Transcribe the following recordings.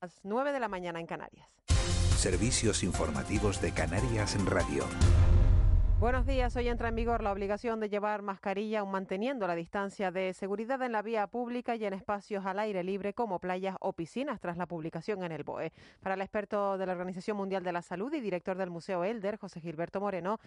Las 9 de la mañana en Canarias. Servicios informativos de Canarias Radio. Buenos días. Hoy entra en vigor la obligación de llevar mascarilla aun manteniendo la distancia de seguridad en la vía pública y en espacios al aire libre como playas o piscinas tras la publicación en el BOE. Para el experto de la Organización Mundial de la Salud y director del Museo Elder, José Gilberto Moreno,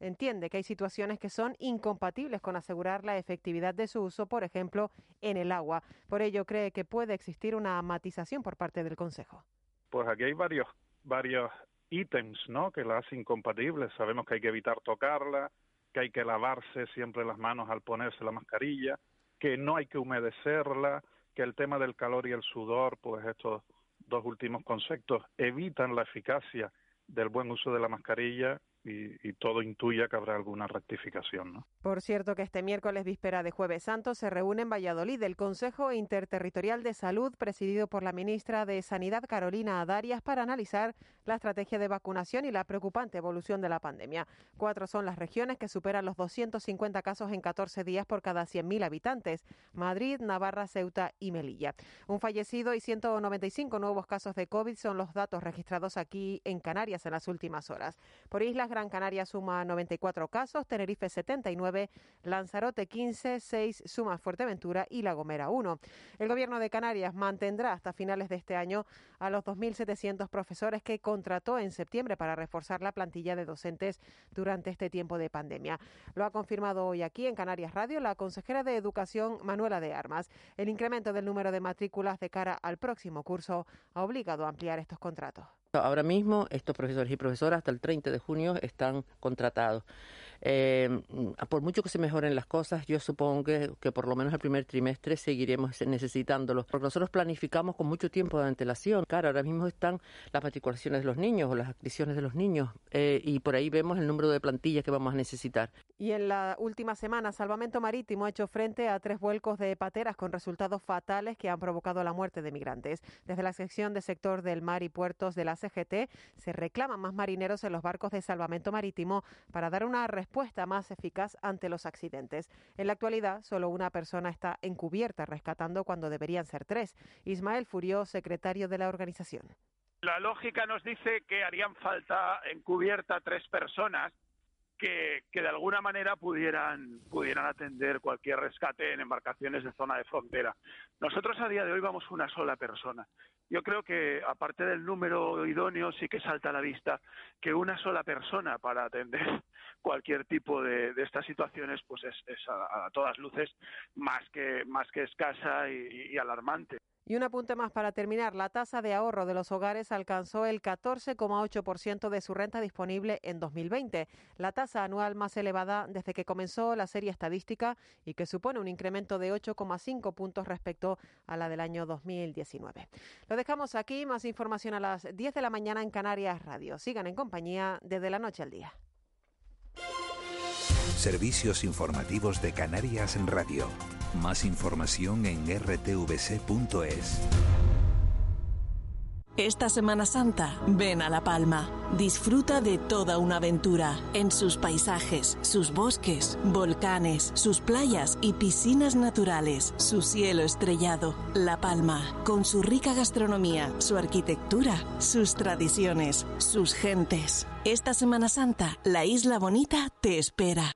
entiende que hay situaciones que son incompatibles con asegurar la efectividad de su uso, por ejemplo, en el agua. Por ello, cree que puede existir una matización por parte del Consejo. Pues aquí hay varios varios ítems, ¿no? Que la hacen incompatible. Sabemos que hay que evitar tocarla, que hay que lavarse siempre las manos al ponerse la mascarilla, que no hay que humedecerla, que el tema del calor y el sudor, pues estos dos últimos conceptos evitan la eficacia del buen uso de la mascarilla y, todo intuye que habrá alguna rectificación. ¿no? Por cierto que este miércoles víspera de Jueves Santo se reúne en Valladolid el Consejo Interterritorial de Salud presidido por la ministra de Sanidad Carolina Adarias para analizar la estrategia de vacunación y la preocupante evolución de la pandemia. Cuatro son las regiones que superan los 250 casos en 14 días por cada 100.000 habitantes. Madrid, Navarra, Ceuta y Melilla. Un fallecido y 195 nuevos casos de COVID son los datos registrados aquí en Canarias en las últimas horas. Por islas Gran Canaria suma 94 casos, Tenerife 79, Lanzarote 15, 6 suma Fuerteventura y La Gomera 1. El Gobierno de Canarias mantendrá hasta finales de este año a los 2.700 profesores que contrató en septiembre para reforzar la plantilla de docentes durante este tiempo de pandemia. Lo ha confirmado hoy aquí en Canarias Radio la consejera de Educación Manuela de Armas. El incremento del número de matrículas de cara al próximo curso ha obligado a ampliar estos contratos. Ahora mismo estos profesores y profesoras hasta el 30 de junio están contratados. Eh, por mucho que se mejoren las cosas, yo supongo que, que, por lo menos el primer trimestre seguiremos necesitándolos, porque nosotros planificamos con mucho tiempo de antelación. Claro, ahora mismo están las matriculaciones de los niños o las adquisiciones de los niños eh, y por ahí vemos el número de plantillas que vamos a necesitar. Y en la última semana, Salvamento Marítimo ha hecho frente a tres vuelcos de pateras con resultados fatales que han provocado la muerte de migrantes. Desde la sección de sector del mar y puertos de la CGT se reclaman más marineros en los barcos de salvamento marítimo para dar una respuesta más eficaz ante los accidentes. En la actualidad, solo una persona está encubierta rescatando cuando deberían ser tres. Ismael Furió, secretario de la organización. La lógica nos dice que harían falta encubierta tres personas que, de alguna manera pudieran, pudieran atender cualquier rescate en embarcaciones de zona de frontera. Nosotros a día de hoy vamos una sola persona. Yo creo que, aparte del número idóneo, sí que salta a la vista que una sola persona para atender cualquier tipo de, estas situaciones, pues es, a, todas luces más que, más que escasa y alarmante. Y un apunte más para terminar. La tasa de ahorro de los hogares alcanzó el 14,8% de su renta disponible en 2020, la tasa anual más elevada desde que comenzó la serie estadística y que supone un incremento de 8,5 puntos respecto a la del año 2019. Lo dejamos aquí. Más información a las 10 de la mañana en Canarias Radio. Sigan en compañía desde la noche al día. Servicios informativos de Canarias en Radio. Más información en rtvc.es. Esta Semana Santa, ven a La Palma. Disfruta de toda una aventura en sus paisajes, sus bosques, volcanes, sus playas y piscinas naturales, su cielo estrellado. La Palma, con su rica gastronomía, su arquitectura, sus tradiciones, sus gentes. Esta Semana Santa, la Isla Bonita te espera.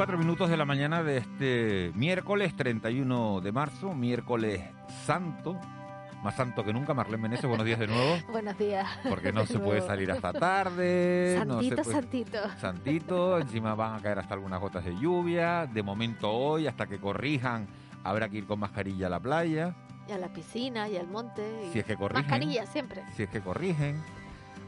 4 minutos de la mañana de este miércoles 31 de marzo, miércoles santo, más santo que nunca. Marlene Meneses, buenos días de nuevo. buenos días. Porque no se puede salir hasta tarde. Santito, no se santito. Santito, encima van a caer hasta algunas gotas de lluvia. De momento hoy, hasta que corrijan, habrá que ir con mascarilla a la playa. Y a la piscina y al monte. Si es que corrigen. Mascarilla siempre. Si es que corrigen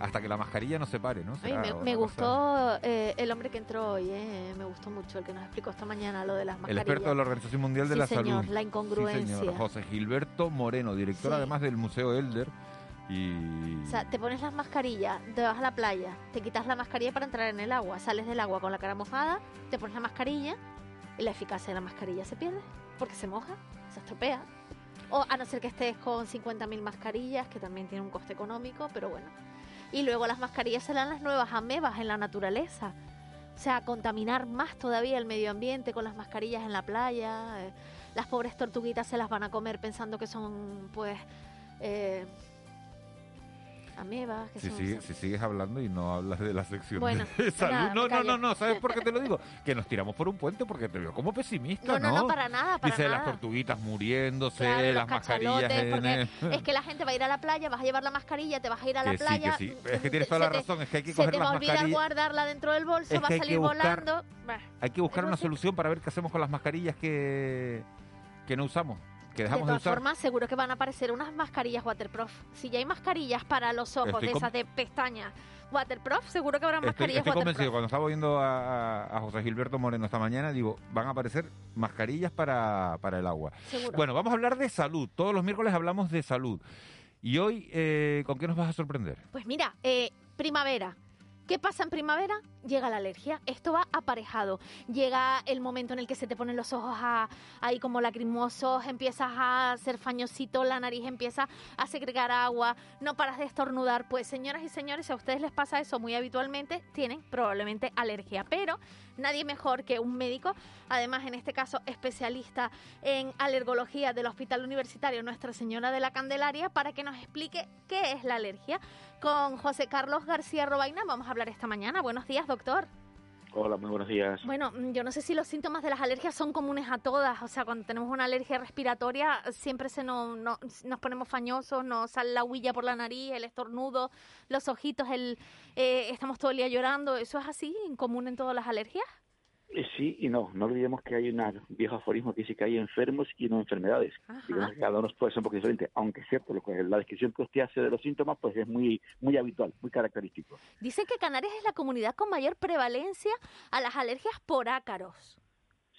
hasta que la mascarilla no se pare, ¿no? me, gustó eh, el hombre que entró hoy, eh, me gustó mucho el que nos explicó esta mañana lo de las mascarillas. El experto de la Organización Mundial de la señor, Salud. la incongruencia. Sí, señor. José Gilberto Moreno, director además del Museo Elder. Y... O sea, te pones las mascarillas, te vas a la playa, te quitas la mascarilla para entrar en el agua, sales del agua con la cara mojada, te pones la mascarilla y la eficacia de la mascarilla se pierde porque se moja, se estropea. O a no ser que estés con 50.000 mascarillas, que también tiene un coste económico, pero bueno. Y luego las mascarillas serán las nuevas amebas en la naturaleza. O sea, contaminar más todavía el medio ambiente con las mascarillas en la playa. Eh, las pobres tortuguitas se las van a comer pensando que son, pues, eh, amebas. Que si, si, sigues hablando y no hablas de la sección de salud. no, no, no, no, ¿sabes por qué te lo digo? Que nos tiramos por un puente porque te veo como pesimista, ¿no? No, no, para nada, para Dice las tortuguitas muriéndose, las mascarillas. Es que la gente va a ir a la playa, vas a llevar la mascarilla, te vas a ir a la playa. Sí, Es que tienes toda la razón, es que hay que coger las mascarillas. Se te va a olvidar guardarla dentro del bolso, va a salir volando. Hay que buscar una solución para ver qué hacemos con las mascarillas que, que no usamos de todas formas, seguro que van a aparecer unas mascarillas waterproof. Si ya hay mascarillas para los ojos, de esas de pestañas waterproof, seguro que habrá mascarillas estoy, estoy convencido, cuando estaba oyendo a, José Gilberto Moreno esta mañana, digo, van a aparecer mascarillas para, para el agua. Bueno, vamos a hablar de salud. Todos los miércoles hablamos de salud. Y hoy, eh, ¿con qué nos vas a sorprender? Pues mira, eh, primavera. ¿Qué pasa en primavera? Llega la alergia. Esto va aparejado. Llega el momento en el que se te ponen los ojos ahí como lacrimosos, empiezas a ser fañosito, la nariz empieza a segregar agua, no paras de estornudar. Pues señoras y señores, si a ustedes les pasa eso muy habitualmente, tienen probablemente alergia. Pero nadie mejor que un médico, además en este caso especialista en alergología del Hospital Universitario Nuestra Señora de la Candelaria, para que nos explique qué es la alergia. Con José Carlos García Robaina vamos a hablar esta mañana. Buenos días, doctor. Hola, muy buenos días. Bueno, mm, yo no sé si los síntomas de las alergias son comunes a todas. O sea, cuando tenemos una alergia respiratoria, siempre se nos, nos ponemos fañosos, nos sale la huilla por la nariz, el estornudo, los ojitos, el, eh, estamos todo el día llorando. ¿Eso es así, común en todas las alergias? Eh, sí y no. No olvidemos que hay un viejo aforismo que dice que hay enfermos y no enfermedades. Digamos que cada uno puede ser un poco diferente, aunque es cierto, lo que, la descripción que usted hace de los síntomas pues es muy, muy habitual, muy característico. Dicen que Canarias es la comunidad con mayor prevalencia a las alergias por ácaros.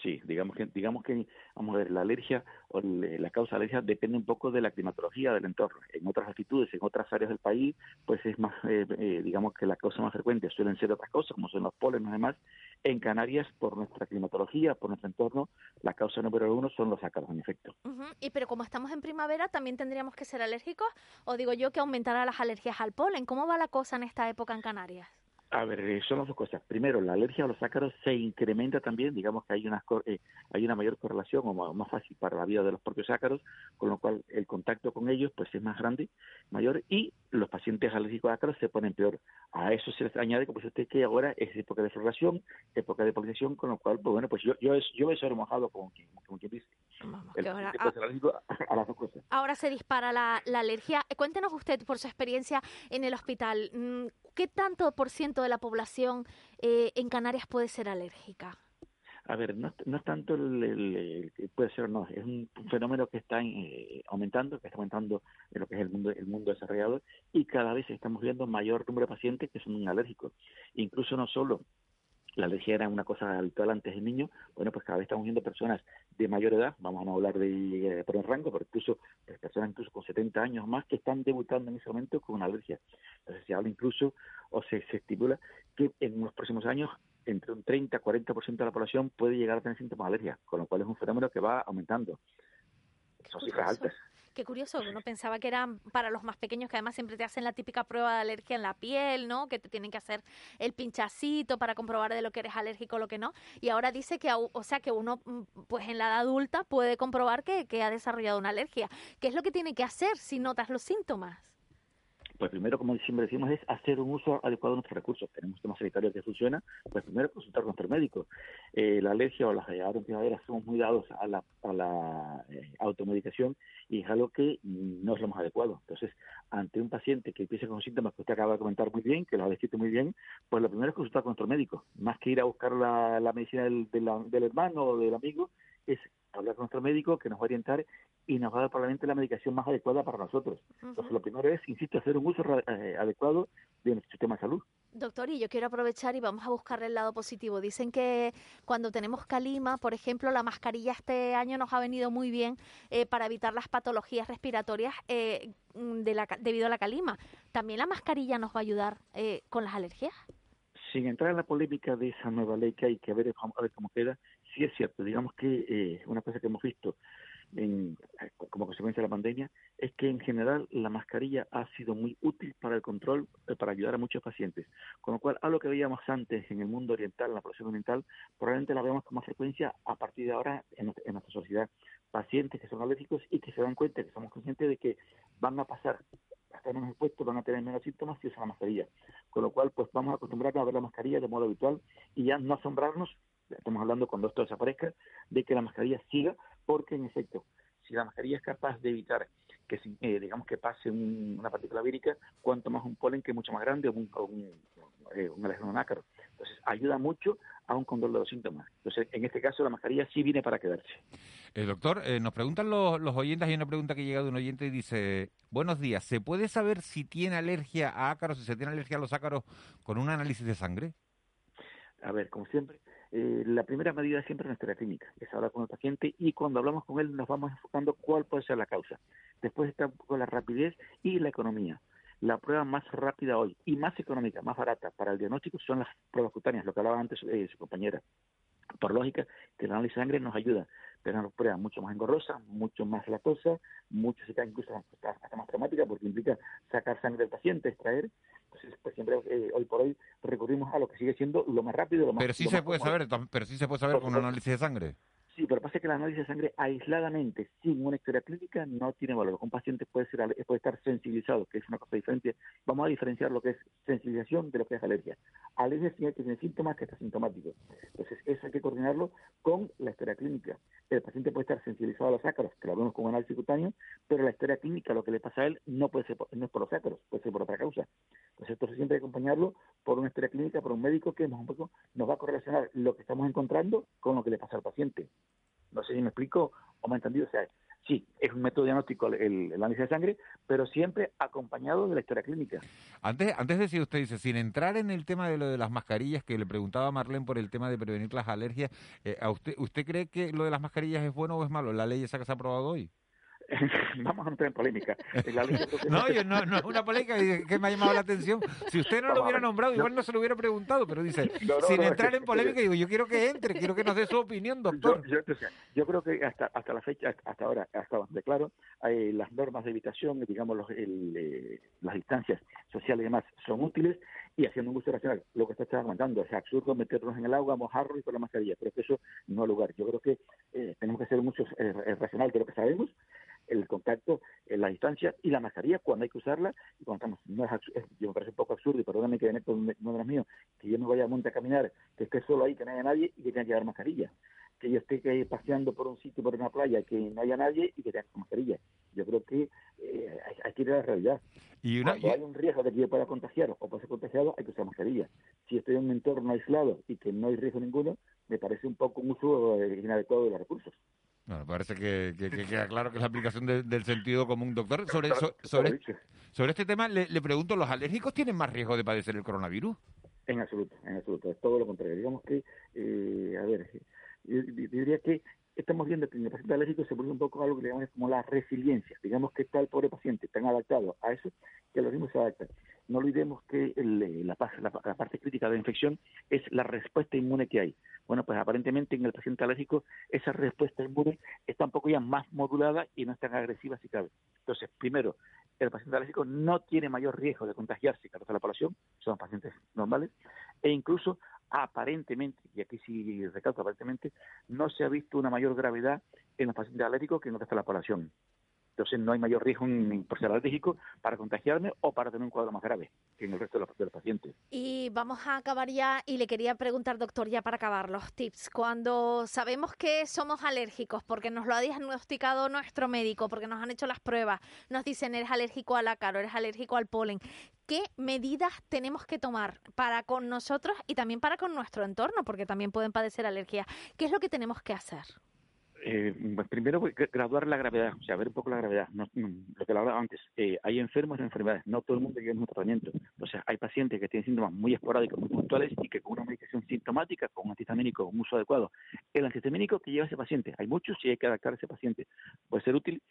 Sí, digamos que, digamos que, vamos a ver, la alergia o la causa de alergia depende un poco de la climatología del entorno. En otras altitudes, en otras áreas del país, pues es más, eh, eh, digamos que la causa más frecuente suelen ser otras cosas, como son los pólenes y demás. En Canarias, por nuestra climatología, por nuestro entorno, la causa número uno son los ácaros, en efecto. Y pero como estamos en primavera, también tendríamos que ser alérgicos, o digo yo que aumentará las alergias al polen. ¿Cómo va la cosa en esta época en Canarias? A ver, eh, son las dos cosas. Primero, la alergia a los ácaros se incrementa también, digamos que hay una, eh, hay una mayor correlación o más, fácil para la vida de los propios ácaros, con lo cual el contacto con ellos pues es más grande, mayor, y los pacientes alérgicos a ácaros se ponen peor. A eso se les añade, como usted, que ahora es época de floración, época de polinización, con lo cual, pues bueno, pues yo yo, yo he ser mojado como quien, dice. ahora, a, las dos cosas. ahora se dispara la, la alergia. Cuéntenos usted, por su experiencia en el hospital, mm, ¿qué tanto por ciento de la población eh, en Canarias puede ser alérgica? A ver, no, es tanto el, puede ser no, es un, fenómeno que está eh, aumentando, que está aumentando en lo que es el mundo, el mundo desarrollado y cada vez estamos viendo mayor número de pacientes que son alérgicos. Incluso no solo la alergia era una cosa habitual antes del niño, bueno, pues cada vez estamos viendo personas de mayor edad, vamos a no hablar de eh, por el rango, pero incluso personas incluso con 70 años más que están debutando en ese momento con una alergia. Entonces se habla incluso o se, se estipula que en los próximos años entre un 30 40% de la población puede llegar a tener síntomas de alergia, con lo cual es un fenómeno que va aumentando. Son cifras altas. Qué curioso, uno pensaba que eran para los más pequeños, que además siempre te hacen la típica prueba de alergia en la piel, ¿no? Que te tienen que hacer el pinchacito para comprobar de lo que eres alérgico o lo que no. Y ahora dice que, o sea, que uno, mm, pues en la edad adulta puede comprobar que, que ha desarrollado una alergia. ¿Qué es lo que tiene que hacer si notas los síntomas? Pues primero, como siempre decimos, es hacer un uso adecuado de nuestros recursos. Tenemos un sistema sanitario que funciona, pues primero consultar con nuestro médico. Eh, la alergia o las ahora en primavera somos muy dados a la, a la eh, automedicación y es algo que no es lo más adecuado. Entonces, ante un paciente que empiece con síntomas que usted acaba de comentar muy bien, que lo ha descrito muy bien, pues lo primero es consultar con nuestro médico. Más que ir a buscar la, la medicina del, del hermano o del amigo, es hablar con nuestro médico que nos va a orientar y nos va a dar probablemente la medicación más adecuada para nosotros. Entonces, lo primero es, insisto, hacer un uso eh, adecuado de nuestro sistema de salud. Doctor, y yo quiero aprovechar y vamos a buscar el lado positivo. Dicen que cuando tenemos calima, por ejemplo, la mascarilla este año nos ha venido muy bien eh, para evitar las patologías respiratorias eh, de la, debido a la calima. ¿También la mascarilla nos va a ayudar con las alergias? Sin entrar en la polémica de esa nueva ley que hay que ver, a ver cómo queda, sí es cierto. Digamos que una cosa que hemos visto en, como consecuencia de la pandemia es que en general la mascarilla ha sido muy útil para el control, eh, para ayudar a muchos pacientes. Con lo cual, algo que veíamos antes en el mundo oriental, en la población oriental, probablemente la vemos con más frecuencia a partir de ahora en, en nuestra sociedad. Pacientes que son alérgicos y que se dan cuenta, que somos conscientes de que van a pasar estar menos expuestos, van a tener menos síntomas si usan la mascarilla. Con lo cual, pues vamos a acostumbrarnos a ver la mascarilla de modo habitual y ya no asombrarnos, estamos hablando cuando esto desaparezca, de que la mascarilla siga porque en efecto, si la mascarilla es capaz de evitar que eh, digamos que pase una partícula vírica, cuanto más un polen que es mucho más grande o un, un, eh, Entonces, ayuda mucho a un control de los síntomas. Entonces, en este caso, la mascarilla sí viene para quedarse. Eh, doctor, eh, nos preguntan los, los oyentes, hay una pregunta que llega de un oyente y dice, buenos días, ¿se puede saber si tiene alergia a ácaros, si se tiene alergia a los ácaros con un análisis de sangre? A ver, como siempre, eh, la primera medida siempre es nuestra clínica, es hablar con el paciente y cuando hablamos con él nos vamos enfocando cuál puede ser la causa. Después está un poco la rapidez y la economía. La prueba más rápida hoy y más económica, más barata para el diagnóstico son las pruebas cutáneas, lo que hablaba antes eh, su compañera. Por lógica, que el análisis de sangre nos ayuda, pero una prueba mucho más engorrosa, mucho más latosa, mucho incluso hasta más traumática porque implica sacar sangre del paciente, extraer pues, pues, siempre eh, hoy por hoy recurrimos a lo que sigue siendo lo más rápido, lo más Pero sí se puede saber, pero sí se puede saber con un análisis de sangre. Sí, pero pasa que el análisis de sangre aisladamente, sin una historia clínica, no tiene valor. Un paciente puede, ser, puede estar sensibilizado, que es una cosa diferente. Vamos a diferenciar lo que es sensibilización de lo que es alergia. Alergia es que tiene síntomas que está sintomático. Entonces, eso hay que coordinarlo con la historia clínica. El paciente puede estar sensibilizado a los ácaros, que lo vemos con análisis cutáneo, pero la historia clínica, lo que le pasa a él, no puede ser no es por los ácaros, puede ser por otra causa. Entonces, esto siempre hay que acompañarlo por una historia clínica, por un médico que poco nos va a correlacionar lo que estamos encontrando con lo que le pasa al paciente. No sé si me explico o me he entendido. O sea, sí, es un método diagnóstico el, análisis de sangre, pero siempre acompañado de la historia clínica. Antes, antes decía usted, dice, sin entrar en el tema de lo de las mascarillas, que le preguntaba a Marlene por el tema de prevenir las alergias, eh, ¿a usted, ¿usted cree que lo de las mascarillas es bueno o es malo? ¿La ley esa que se ha aprobado hoy? vamos a entrar en polémica. no, yo no, no es una polémica que me ha llamado la atención. Si usted no lo hubiera nombrado, igual no se lo hubiera preguntado, pero dice, sin entrar en polémica, digo, yo quiero que entre, quiero que nos dé su opinión, doctor. Yo, creo que hasta hasta la fecha, hasta ahora, hasta donde claro, hay las normas de evitación, digamos, los, eh, las distancias sociales y demás son útiles y haciendo un uso racional. Lo que usted estaba comentando, es absurdo meternos en el agua, mojarlo y con la mascarilla, pero que eso no es lugar. Yo creo que eh, tenemos que un uso eh, racional de lo que sabemos el contacto, en la distancia y la mascarilla cuando hay que usarla y cuando estamos. No es, yo me parece un poco absurdo y perdóname que meto uno de los míos, que yo me vaya a monte a caminar, que esté solo ahí, que no haya nadie y que tenga que llevar mascarilla. Que yo esté paseando por un sitio, por una playa, que no haya nadie y que tenga mascarilla. Yo creo que eh, hay, que ir a la realidad. Y Cuando hay un riesgo de que yo pueda contagiar o pueda ser contagiado, hay que usar mascarilla. Si estoy en un entorno aislado y que no hay riesgo ninguno, me parece un poco un uso eh, inadecuado de los recursos. Bueno, parece que, queda claro que es la aplicación del sentido común. Doctor, sobre, sobre, sobre este tema le, pregunto, ¿los alérgicos tienen más riesgo de padecer el coronavirus? En absoluto, en absoluto, es todo lo contrario. Digamos que, eh, a ver, yo diría que estamos viendo que en el paciente alérgico se produce un poco algo que llamamos como la resiliencia. Digamos que está el pobre paciente tan adaptado a eso que los mismos se adaptan. No olvidemos que la, parte crítica de la infección es la respuesta inmune que hay. Bueno, pues aparentemente en el paciente alérgico esa respuesta inmune está un poco ya más modulada y no es tan agresiva si cabe. Entonces, primero, el paciente alérgico no tiene mayor riesgo de contagiarse que el la población, son pacientes normales, e incluso aparentemente, y aquí sí recalco aparentemente, no se ha visto una mayor gravedad en los pacientes alérgicos que en el resto de la población. Entonces no hay mayor riesgo en, por ser alérgico para contagiarme o para tener un cuadro más grave que en el resto de los, pacientes. Y vamos a acabar ya y le quería preguntar, doctor, ya para acabar los tips. Cuando sabemos que somos alérgicos porque nos lo ha diagnosticado nuestro médico, porque nos han hecho las pruebas, nos dicen eres alérgico al ácaro, eres alérgico al polen, ¿qué medidas tenemos que tomar para con nosotros y también para con nuestro entorno? Porque también pueden padecer alergia. ¿Qué es lo que tenemos que hacer? Eh, pues primero, graduar la gravedad, o sea, ver un poco la gravedad. No, lo que hablaba antes, eh, hay enfermos de enfermedades, no todo el mundo lleva un tratamiento. O sea, hay pacientes que tienen síntomas muy esporádicos, muy puntuales y que con una medicación sintomática, con un antihistamínico, un uso adecuado, el antihistamínico que lleva ese paciente, hay muchos y hay que adaptar a ese paciente. Puede ser útil.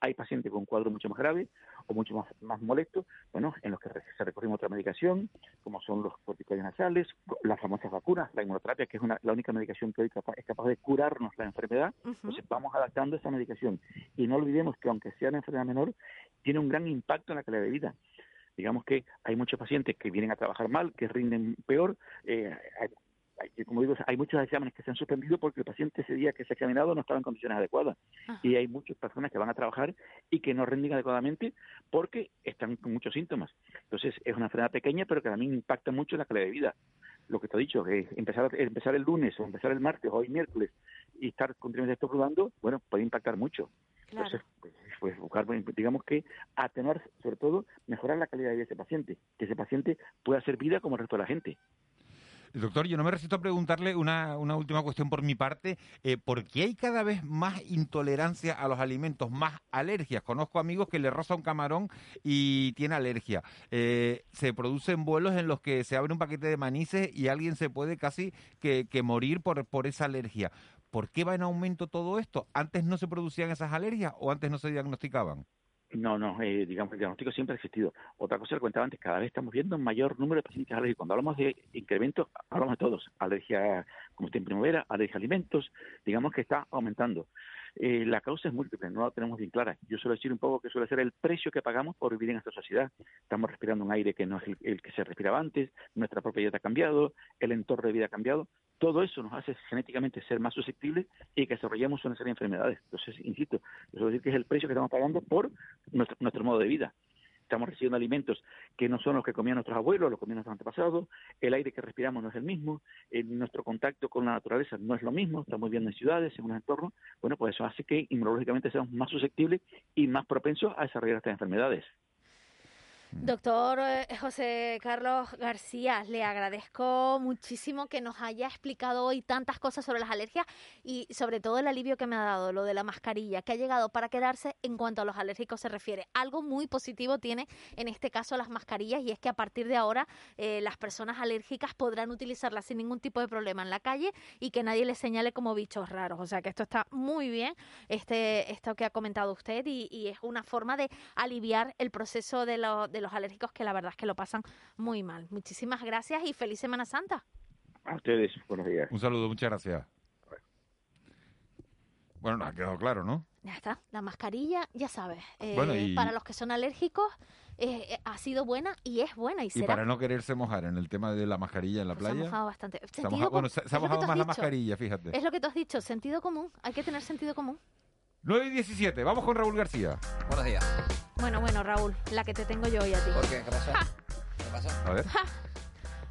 Hay pacientes con un cuadro mucho más grave o mucho más, molesto, bueno, en los que se recurrimos a otra medicación, como son los corticoides nasales, las famosas vacunas, la inmunoterapia, que es una, la única medicación que hoy es capaz de curarnos la enfermedad entonces vamos adaptando esa medicación. Y no olvidemos que aunque sea una enfermedad menor, tiene un gran impacto en la calidad de vida. Digamos que hay muchos pacientes que vienen a trabajar mal, que rinden peor. Eh, hay, como digo, hay muchos exámenes que se han suspendido porque el paciente ese día que se ha examinado no estaba en condiciones adecuadas. Y hay muchas personas que van a trabajar y que no rinden adecuadamente porque están con muchos síntomas. Entonces, es una enfermedad pequeña, pero que también impacta mucho en la calidad de vida lo que te he dicho, que empezar, empezar el lunes o empezar el martes o hoy miércoles y estar continuamente estornudando, bueno, puede impactar mucho. Entonces, pues, pues, buscar, digamos que atenuar, sobre todo, mejorar la calidad de vida de ese paciente, que ese paciente pueda hacer vida como el resto de la gente. Doctor, yo no me resisto a preguntarle una, última cuestión por mi parte. Eh, ¿Por qué hay cada vez más intolerancia a los alimentos, más alergias? Conozco amigos que le roza un camarón y tiene alergia. Eh, se producen vuelos en los que se abre un paquete de manices y alguien se puede casi que, morir por esa alergia. ¿Por qué va en aumento todo esto? ¿Antes no se producían esas alergias o antes no se diagnosticaban? No, no, eh, digamos, el diagnóstico siempre ha existido. Otra cosa que comentaba antes, cada vez estamos viendo un mayor número de pacientes alérgicos. Cuando hablamos de incremento, hablamos de todos. Alergia, como está en primavera, alergia a alimentos, digamos que está aumentando. Eh, la causa es múltiple, no la tenemos bien clara. Yo suelo decir un poco que suele ser el precio que pagamos por vivir en esta sociedad. Estamos respirando un aire que no es el, que se respiraba antes, nuestra propia dieta ha cambiado, el entorno de vida ha cambiado. Todo eso nos hace genéticamente ser más susceptibles y que desarrollemos una serie de enfermedades. Entonces, insisto, suelo decir que es el precio que estamos pagando por nuestro modo de vida estamos recibiendo alimentos que no son los que comían nuestros abuelos, los comían nuestros antepasados, el aire que respiramos no es el mismo, nuestro contacto con la naturaleza no es lo mismo, estamos viviendo en ciudades, en un entorno, bueno, pues eso hace que inmunológicamente seamos más susceptibles y más propensos a desarrollar estas enfermedades. Doctor eh, José Carlos García, le agradezco muchísimo que nos haya explicado hoy tantas cosas sobre las alergias y sobre todo el alivio que me ha dado, lo de la mascarilla, que ha llegado para quedarse en cuanto a los alérgicos se refiere. Algo muy positivo tiene en este caso las mascarillas y es que a partir de ahora eh, las personas alérgicas podrán utilizarlas sin ningún tipo de problema en la calle y que nadie les señale como bichos raros. O sea que esto está muy bien, este, esto que ha comentado usted y, es una forma de aliviar el proceso de, lo, de los alérgicos que la verdad es que lo pasan muy mal. Muchísimas gracias y feliz Semana Santa. A ustedes, buenos días. Un saludo, muchas gracias. Bueno, nos ha quedado claro, ¿no? Ya está, la mascarilla, ya sabes, eh, para los que son alérgicos eh, eh, ha sido buena y es buena. Y, y para no quererse mojar en el tema de la mascarilla en la playa. Se ha mojado bastante. Se ha mojado, bueno, se, ha mojado más la mascarilla, fíjate. Es lo que tú has dicho, sentido común. Hay que tener sentido común. 9 y 17, vamos con Raúl García. Buenos días. Bueno, bueno, Raúl, la que te tengo yo hoy a ti. ¿Por qué? ¿Qué pasó? ¿Qué pasa? A ver.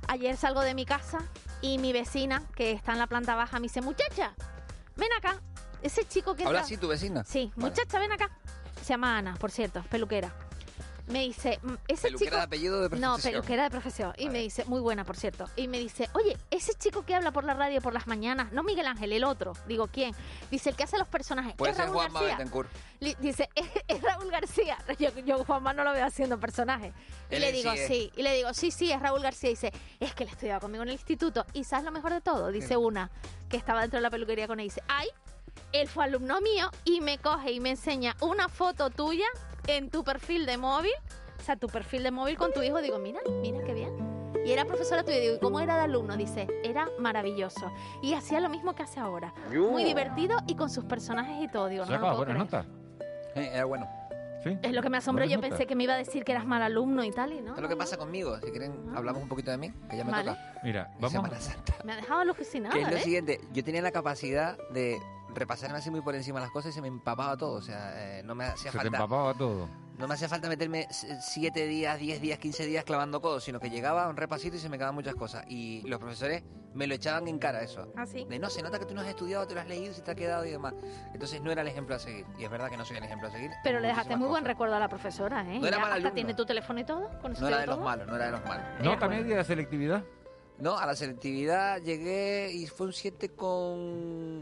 Ayer salgo de mi casa y mi vecina, que está en la planta baja, me dice, muchacha, ven acá. Ese chico que... ¿Habla así tu vecina? Sí, muchacha, ven acá. Se llama Ana, por cierto, peluquera me dice, mm, ese ¿Peluquera chico... de apellido de profesión? No, peluquera de profesión. Y me dice, muy buena, por cierto. Y me dice, oye, ese chico que habla por la radio por las mañanas, no Miguel Ángel, el otro. Digo, ¿quién? Dice, el que hace los personajes. Puede es ser Raúl Juanma García. Dice, es, Raúl García. Yo, yo Juanma no lo veo haciendo personaje. Y le digo, sí. Y le digo, sí, sí, es Raúl García. Y dice, es que él estudiaba conmigo en el instituto. Y ¿sabes lo mejor de todo? Dice una que estaba dentro de la peluquería con él. Dice, ay, él fue alumno mío y me coge y me enseña una foto tuya en tu perfil de móvil o sea, tu perfil de móvil con tu hijo, digo, mira, mira qué bien. Y era profesora tuya, digo, ¿y cómo era de alumno? Dice, era maravilloso. Y hacía lo mismo que hace ahora. Muy divertido y con sus personajes y todo. Digo, no, no buena nota. era bueno. ¿Sí? Es lo que me asombró. Yo pensé que me iba a decir que eras mal alumno y tal, y no. Es lo que pasa conmigo. Si quieren, ah. hablamos un poquito de mí, que ya me toca. Mira, vamos. Me ha dejado alucinada. Que es lo ¿eh? siguiente. Yo tenía la capacidad de repasarme así muy por encima las cosas y se me empapaba todo. O sea, eh, no me hacía Se te falta. empapaba todo. No me hacía falta meterme 7 días, 10 días, 15 días clavando codos, sino que llegaba a un repasito y se me quedaban muchas cosas. Y los profesores me lo echaban en cara eso. ¿Ah, sí? De no, se nota que tú no has estudiado, te lo has leído, se te ha quedado y demás. Entonces no era el ejemplo a seguir. Y es verdad que no soy el ejemplo a seguir. Pero le dejaste muy buen cosas. recuerdo a la profesora, ¿eh? No era mal hasta alumno. tiene tu teléfono y todo. ¿Con No te era de los todo? malos, no era de los malos. ¿Nota media de selectividad? No, a la selectividad llegué y fue un 7 con.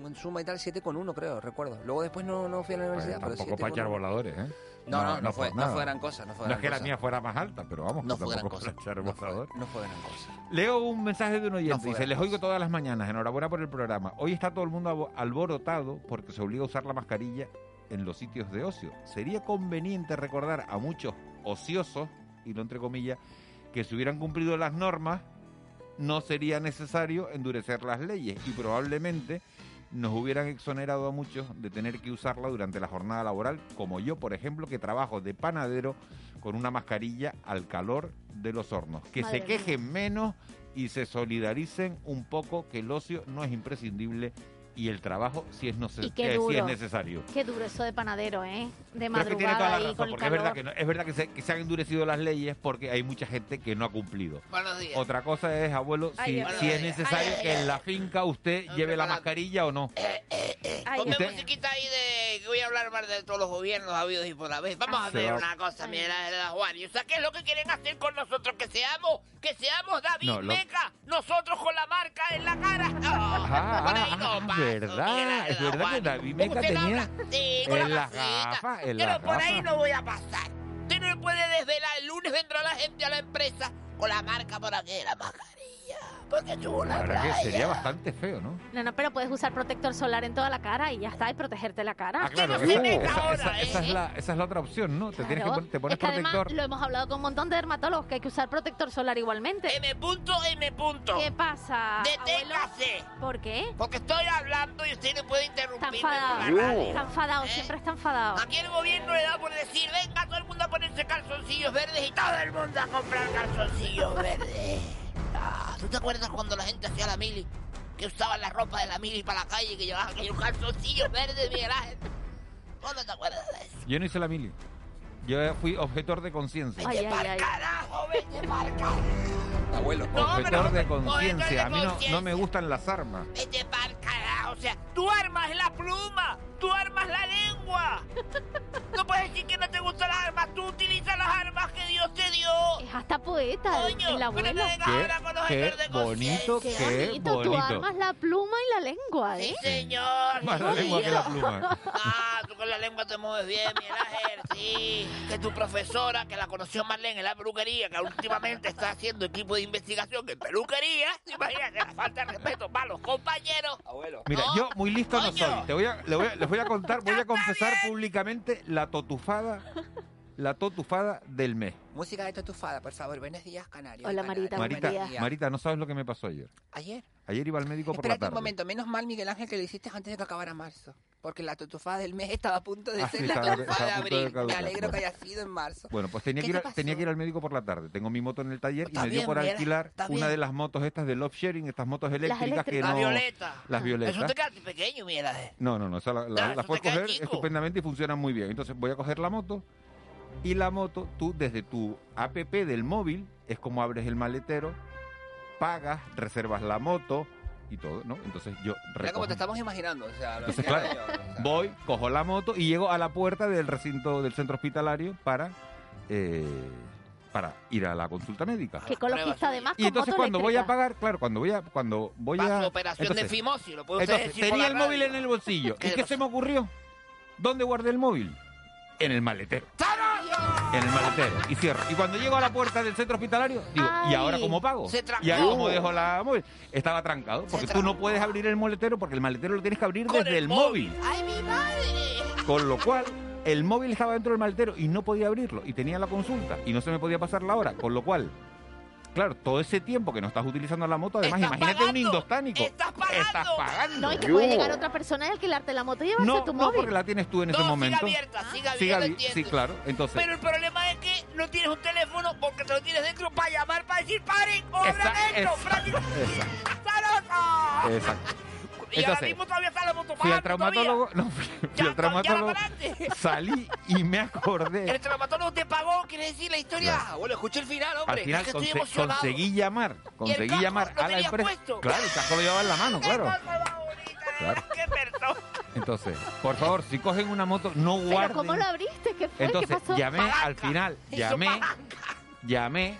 En suma y tal, 7 con 1, creo, recuerdo. Luego después no, no fui a la universidad, pero Tampoco 7 para echar 1. voladores, ¿eh? No, no, no, fue, por no fue gran cosa. No, fue No es que la cosa. mía fuera más alta, pero vamos, No fue gran tampoco cosa. No fue-. No fue gran cosa. Leo un mensaje de un oyente. No fue Dice, les cosa. oigo todas las mañanas. Enhorabuena por el programa. Hoy está todo el mundo alborotado porque se obliga a usar la mascarilla en los sitios de ocio. Sería conveniente recordar a muchos ociosos, y lo entre comillas, que si hubieran cumplido las normas, no sería necesario endurecer las leyes y probablemente nos hubieran exonerado a muchos de tener que usarla durante la jornada laboral, como yo, por ejemplo, que trabajo de panadero con una mascarilla al calor de los hornos. Que Madre se quejen menos y se solidaricen un poco que el ocio no es imprescindible y el trabajo sí es, no qué eh, duro. es necesario. Qué duro eso de panadero, ¿eh? De madrugada la ahí razón, con el porque es verdad, calor. que, no- es verdad que, se, que se han endurecido las leyes porque hay mucha gente que no ha cumplido. Buenos días. Otra cosa es, abuelo, Ay, si, si es necesario que en la finca usted lleve la mascarilla o no. Ay, Ponme Dios mío. musiquita ahí de que voy a hablar más de todos los gobiernos habidos y por la vez. Vamos a Se ver va. una cosa, Ay. mira, Juan. ¿Y qué es lo que quieren hacer con nosotros? Que seamos, que seamos David No, lo- Meca, nosotros con la marca en la cara. No, Ah, ahí paso, verdad, es verdad que David Meca tenía sí, en la las gafita. gafas, Pero las por ahí gafas. no voy a pasar. Usted no puede desvelar. El lunes vendrá la gente a la empresa con la marca por aquí, la mascarilla. Porque La la verdad que sería bastante feo, ¿no? No, no, pero puedes usar protector solar en toda la cara y ya está, y protegerte la cara. Ah, claro, no se esa, meta esa- ahora, esa- ¿eh? esa es la, esa es la otra opción, ¿no? Te, tienes que, pon- te pones es que además protector. lo hemos hablado con un montón de dermatólogos que hay que usar protector solar igualmente. M punto, M punto. ¿Qué pasa? Deténgase. ¿Por qué? Porque estoy hablando y usted no puede Está interrumpirme. enfadado. Está enfadado, ¿Eh? siempre está enfadado. Aquí el gobierno le da por decir, venga todo el mundo a ponerse calzoncillos verdes y todo el mundo a comprar calzoncillos verdes. Ah, ¿Tú te acuerdas cuando la gente hacía la mili? Que usaban la ropa de la mili para la calle y que llevaban aquellos calzoncillos verdes, Miguel Ángel. ¿No no te acuerdas de eso? Yo no hice la mili. Yo fui objetor de conciencia. Vete ay. carajo, vete pa'l carajo. Abuelo. Objetor de conciencia. A mí no, no me gustan las armas. Vete sea, tú armas la pluma, tú armas la lengua. No puedes decir que no te gustan las armas, tú utilizas las armas que Dios te dio. Es hasta poeta Coño, el pero abuelo. no vengas Qué, ahora con los qué de bonito, Qué qué bonito, tú bonito. armas la pluma y la lengua, Sí, ¿eh? señor. Más la lengua que la pluma. Ah, tú con la lengua te mueves bien, Miguel Ángel, sí. Que tu profesora, que la conoció Marlene en la peluquería, que últimamente está haciendo equipo de investigación en peluquería, imagínate la falta de respeto para los compañeros. Abuelo. Mira, No, yo muy listo no soy. Te voy a, le voy a- les voy a contar, voy a confesar bien. públicamente la totufada, la totufada del mes. Música de totufada, por favor. Buenos días, Canarios. Hola, Marita, Marita, buenos días. Marita, no sabes lo que me pasó ayer. Ayer. Ayer iba al médico por la Espérate un tarde. momento, menos mal, Miguel Ángel, que lo hiciste antes de que acabara marzo. Porque la totufada del mes estaba a punto de Ah, ser sí, la estaba- de abril. Me alegro bueno. que haya sido en marzo. Bueno, pues tenía ¿Qué que, ir, te a- tenía pasó? que ir al médico por la tarde. Tengo mi moto en el taller y Está me dio por mira, alquilar una bien. de las motos estas de love sharing, estas motos eléctricas que no... La violeta. Las violetas. Eso te queda pequeño, Ángel. No, no, no, esa la, la- Ah, puedes coger chico. estupendamente y funcionan muy bien. Entonces voy a coger la moto y la moto, tú desde tu app del móvil, es como abres el maletero, pagas, reservas la moto y todo, ¿no? Entonces yo recojo- te estamos imaginando. O sea, lo Entonces, que claro, hago yo, o sea. voy, cojo la moto y llego a la puerta del recinto del centro hospitalario para, eh, para ir a la consulta médica. Que ecologista además Y entonces cuando voy a pagar, claro, cuando voy a cuando voy a operación de entonces- fimosis, lo usted entonces, decir tenía el móvil en el bolsillo. ¿Qué ¿Y qué se me ocurrió? ¿Dónde guardé el móvil? En el maletero. En el maletero. Y cierro. Y cuando llego a la puerta del centro hospitalario, digo, ¿y ahora cómo pago? Se trancó. ¿Y ahora cómo dejo la móvil? Estaba trancado. Porque tú no puedes abrir el maletero porque el maletero lo tienes que abrir desde el móvil. ¡Ay, mi madre! Con lo cual, el móvil estaba dentro del maletero y no podía abrirlo. Y tenía la consulta y no se me podía pasar la hora. Con lo cual, claro, todo ese tiempo que no estás utilizando la moto, además, Estás imagínate un indostánico. Estás pagando. Estás pagando. No, y que puede llegar otra persona y alquilarte la moto y llevarse No, tu no, móvil. porque la tienes tú en ese No, momento. siga abierta, siga Siga abierta, sí, claro. Entonces, Pero el problema es que no tienes un teléfono porque te lo tienes dentro para llamar, para decir paren o abran Esa- esto. esa- prácticamente. exacto. ¡Está loco! exacto. Y ahora Entonces, mismo todavía está la moto Fui al traumatólogo, no, fui, fui Ya, al traumatólogo, salí y me acordé. El traumatólogo te pagó, quiere decir la historia. Claro. Ah, Bueno, escuché el final, hombre. Al final es que estoy conse- emocionado. conseguí llamar, conseguí llamar a la empresa. puesto? Claro, el casco lo llevaba en la mano, claro. Claro. ¡Qué persona! Entonces, por favor, si cogen una moto, no Pero guarden. ¿cómo lo abriste? ¿Qué fue? Entonces, ¿Qué pasó? llamé al final, llamé, llamé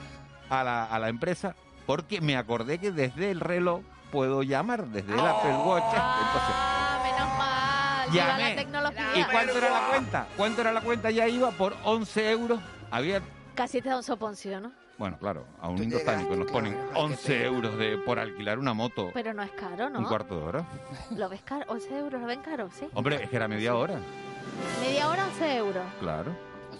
a la, a la empresa porque me acordé que desde el reloj puedo llamar, desde el Apple Watch. Entonces, Ah, menos mal. Viva Llamé. la tecnología. ¿y cuánto era la cuenta? ¿Cuánto era la cuenta? Ya iba por 11 euros. Había, Casi te da un soponcio, ¿no? bueno, claro, a un indostánico nos ponen 11 euros de, por alquilar una moto Pero no es caro, ¿no? un cuarto de hora. ¿Lo ves caro? 11 euros, ¿lo ven caro? Sí. Hombre, es que era media hora, Media hora, 11 euros. claro.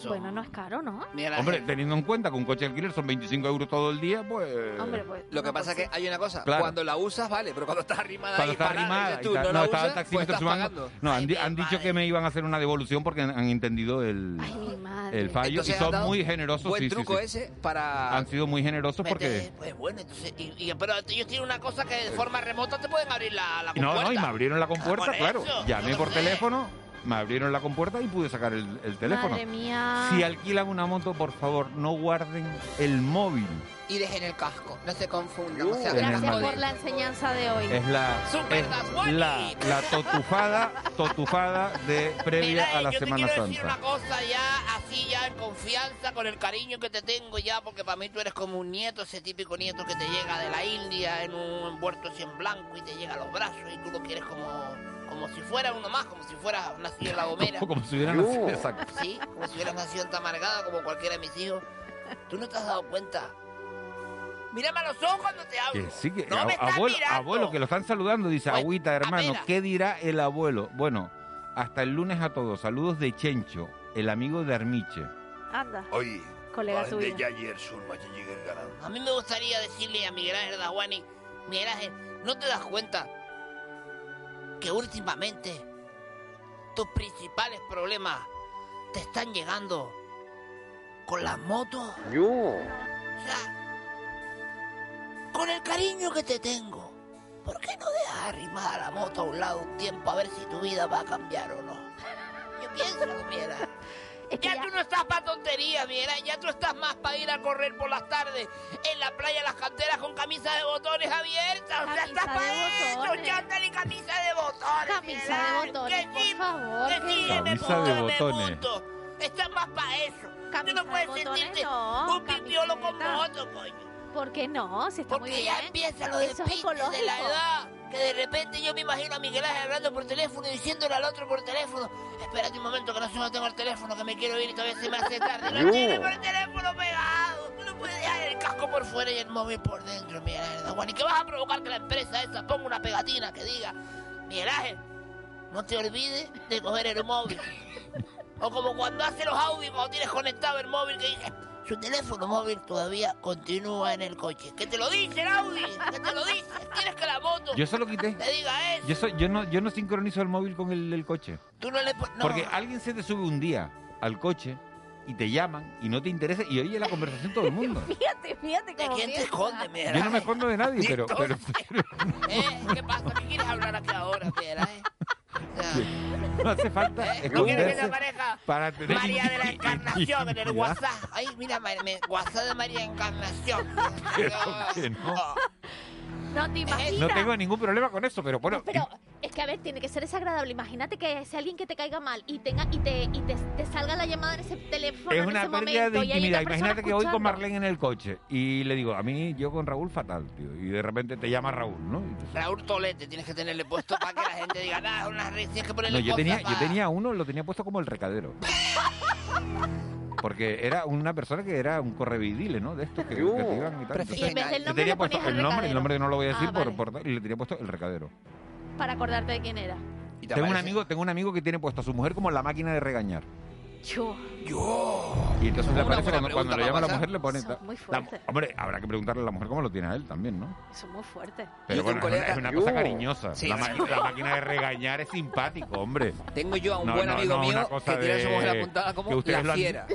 Bueno, no es caro, ¿no? Hombre, teniendo en cuenta que un coche de alquiler son 25 euros todo el día, pues... Hombre, pues. Lo que pasa es que hay una cosa, Claro. cuando la usas, vale, pero cuando estás arrimada Cuando ahí está parada, arrimada dices y tú, tal. no, no, la estaba el usas, pues taxímetro estás sumando. pagando. No, han, di- han dicho que me iban a hacer una devolución porque han, han entendido el, mi madre. el fallo Entonces y han son dado muy generosos. Buen sí, sí, truco sí. ese para... Han sido muy generosos porque... Vete, Pues bueno, entonces. Y, y- pero ellos tienen una cosa que de forma remota te pueden abrir la, la No, compuerta. no, y me abrieron la compuerta, por claro. eso, Llamé yo por sé. teléfono, me abrieron la compuerta y pude sacar el, el teléfono. Madre mía. Si alquilan una moto, por favor, no guarden el móvil. Y dejen el casco, no se confundan. o sea, Gracias por la enseñanza de hoy. Es la, es la, la totufada, totufada de previa Mira, a la yo Semana te quiero decir Santa. una cosa ya, así ya en confianza, con el cariño que te tengo ya, porque para mí tú eres como un nieto, ese típico nieto que te llega de la India en un envuelto así en blanco y te llega a los brazos y tú lo quieres como, como si fuera uno más, como si fuera nacido en La Gomera. Como si hubieran nacido, exacto. Sí, como si hubieras nacido en Tamargada, como cualquiera de mis hijos. ¿Tú no te has dado cuenta? Mírame a los ojos cuando te hablo. Que sí, que No me estás abuelo, mirando. abuelo, que lo están saludando, dice Bueno, Agüita, hermano, espera. ¿qué dirá el abuelo? Bueno, hasta el lunes a todos. Saludos de Chencho, el amigo de Armiche. Anda. Oye, Colega ganando. A mí me gustaría decirle a Miguel Ángel Dahuani, Miguel Ángel, ¿no te das cuenta que últimamente tus principales problemas te están llegando con las motos? Yo. O sea, con el cariño que te tengo, ¿por qué no dejas arrimada la moto a un lado un tiempo a ver si tu vida va a cambiar o no? Yo pienso, Ya, tú no estás para tonterías, mira, ya tú estás más para ir a correr por las tardes en la playa Las Canteras con camisa de botones abiertas. O sea, estás Camisa de para eso, botones. chándal y camisa de botones. Camisa mira. de botones, por sí, favor. que que sí, no. me Camisa de punto, me botones. punto. Estás más para eso. tú Camisa no de puedes botones, sentirte no, un pipiolo con moto, coño. ¿Por qué no? Si está muy Porque bien. ya empieza lo de Eso es de la edad. Que de repente yo me imagino a Miguel Ángel hablando por teléfono y diciéndole al otro por teléfono, espérate un momento que no no tengo el teléfono, que me quiero ir y todavía se me hace tarde. No tiene por el teléfono pegado. Tú no puedes dejar el casco por fuera y el móvil por dentro, Miguel Ángel Daguani. ¿Qué vas a provocar que la empresa esa ponga una pegatina que diga, Miguel Ángel, no te olvides de coger el móvil? O como cuando hace los audios, cuando tienes conectado el móvil, que dice, su teléfono móvil todavía continúa en el coche. Que te lo dice el Audi, que te lo dice. Yo eso lo quité. te diga eso. Yo, so- yo, no, yo no sincronizo el móvil con el, el coche. Tú no le no. Porque alguien se te sube un día al coche y te llaman y no te interesa y oye la conversación todo el mundo. Fíjate, fíjate ¿De cómo quién te escondes, Miguel Yo no me escondo de nadie, pero, pero, ¿Eh? ¿Qué pasa? ¿Qué quieres hablar aquí ahora? O sea, no hace falta ¿No quieres que te esconderse aparezca para tener María de la Encarnación en el. WhatsApp? Ay, mira, me- WhatsApp de María Encarnación. Pero que no. No te imaginas. No tengo ningún problema con eso, pero bueno. Pero es que, a ver, tiene que ser desagradable. Imagínate que sea alguien que te caiga mal y tenga y te, y te, te salga la llamada en ese teléfono Es en una ese pérdida momento de intimidad. Imagínate que voy con. Marlene en el coche y le digo, a mí yo con Raúl fatal, tío. Y de repente te llama Raúl, ¿no? Entonces- Raúl Tolete tienes que tenerle puesto para que la gente diga, nada, una red, tienes que ponerle No, yo tenía, yo tenía uno, lo tenía puesto como el recadero. Porque era una persona que era un correvidile, ¿no? De estos que, que te iban y tal. Y en vez del le nombre tenía le puesto ponías el el nombre, el nombre que no lo voy a Ah, decir vale. por, por y le tenía puesto el recadero. Para acordarte de quién era. Tengo un amigo, tengo un amigo que tiene puesto a su mujer como la máquina de regañar. Yo. Y entonces le buena cuando, cuando le llama a la mujer le pone. Es muy la- fuerte. hombre, habrá que preguntarle a la mujer cómo lo tiene a él también, ¿no? Eso es muy fuerte. Pero bueno, es una, colega- es una cosa Yo. cariñosa. Sí, la, sí. máquina, la máquina de regañar es simpático, hombre. Tengo yo a un No, buen no, amigo no, mío que tiene a su de- mujer apuntada como ustedes lo la fiera.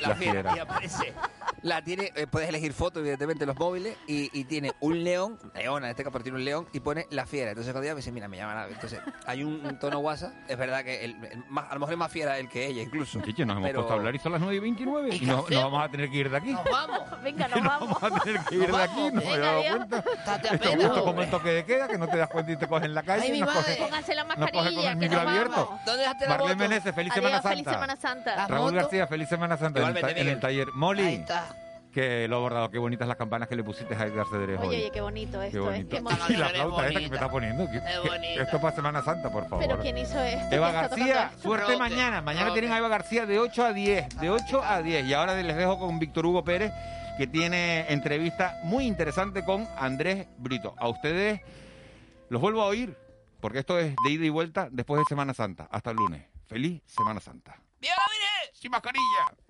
La fiera. Y aparece La tiene, eh, puedes elegir foto, evidentemente, los móviles, y, y tiene un león, leona en este caso, pero tiene un león, y pone la fiera. Entonces cuando ella me dice, mira, me llama la... Entonces, hay un, un tono WhatsApp, es verdad que el, el más- a lo mejor es más fiera él que ella, incluso. Chiche, nos hemos Pero- puesto a hablar y son las 9 y 29 y, qué no, hacemos? no vamos a tener que ir de aquí. Nos vamos. Venga, nos vamos. Vamos a tener que ir de aquí, no me he dado cuenta. Esto justo como el toque de queda, que no te das cuenta y te cogen en la calle. Ay, mi nos madre. cogen- Pónganse la nos mascarilla, el que micro nos abierto. ¿Dónde dejaste la Marlene? Menezes, feliz Semana feliz Santa. Semana Santa. Raúl. García, feliz Semana Santa en el, taller. Molly, Ahí está. Que lo he bordado, qué bonitas las campanas que le pusiste a Edgar Cedrés Oye, oye, qué bonito Qué esto, ¿eh? bonito. Qué Y la flauta esa que me está poniendo. que- Es que- esto para Semana Santa, por favor. Pero ¿quién hizo esto? Eva ¿Quién está tocando García, suerte Roque, mañana. Mañana Roque. tienen a Eva García de 8 a 10. De 8 a 10. Y ahora les dejo con Víctor Hugo Pérez, que tiene entrevista muy interesante con Andrés Brito. A ustedes los vuelvo a oír, porque esto es de ida y vuelta después de Semana Santa. Hasta el lunes. Feliz Semana Santa. ¡Viva la Virgen! ¡Sin mascarilla!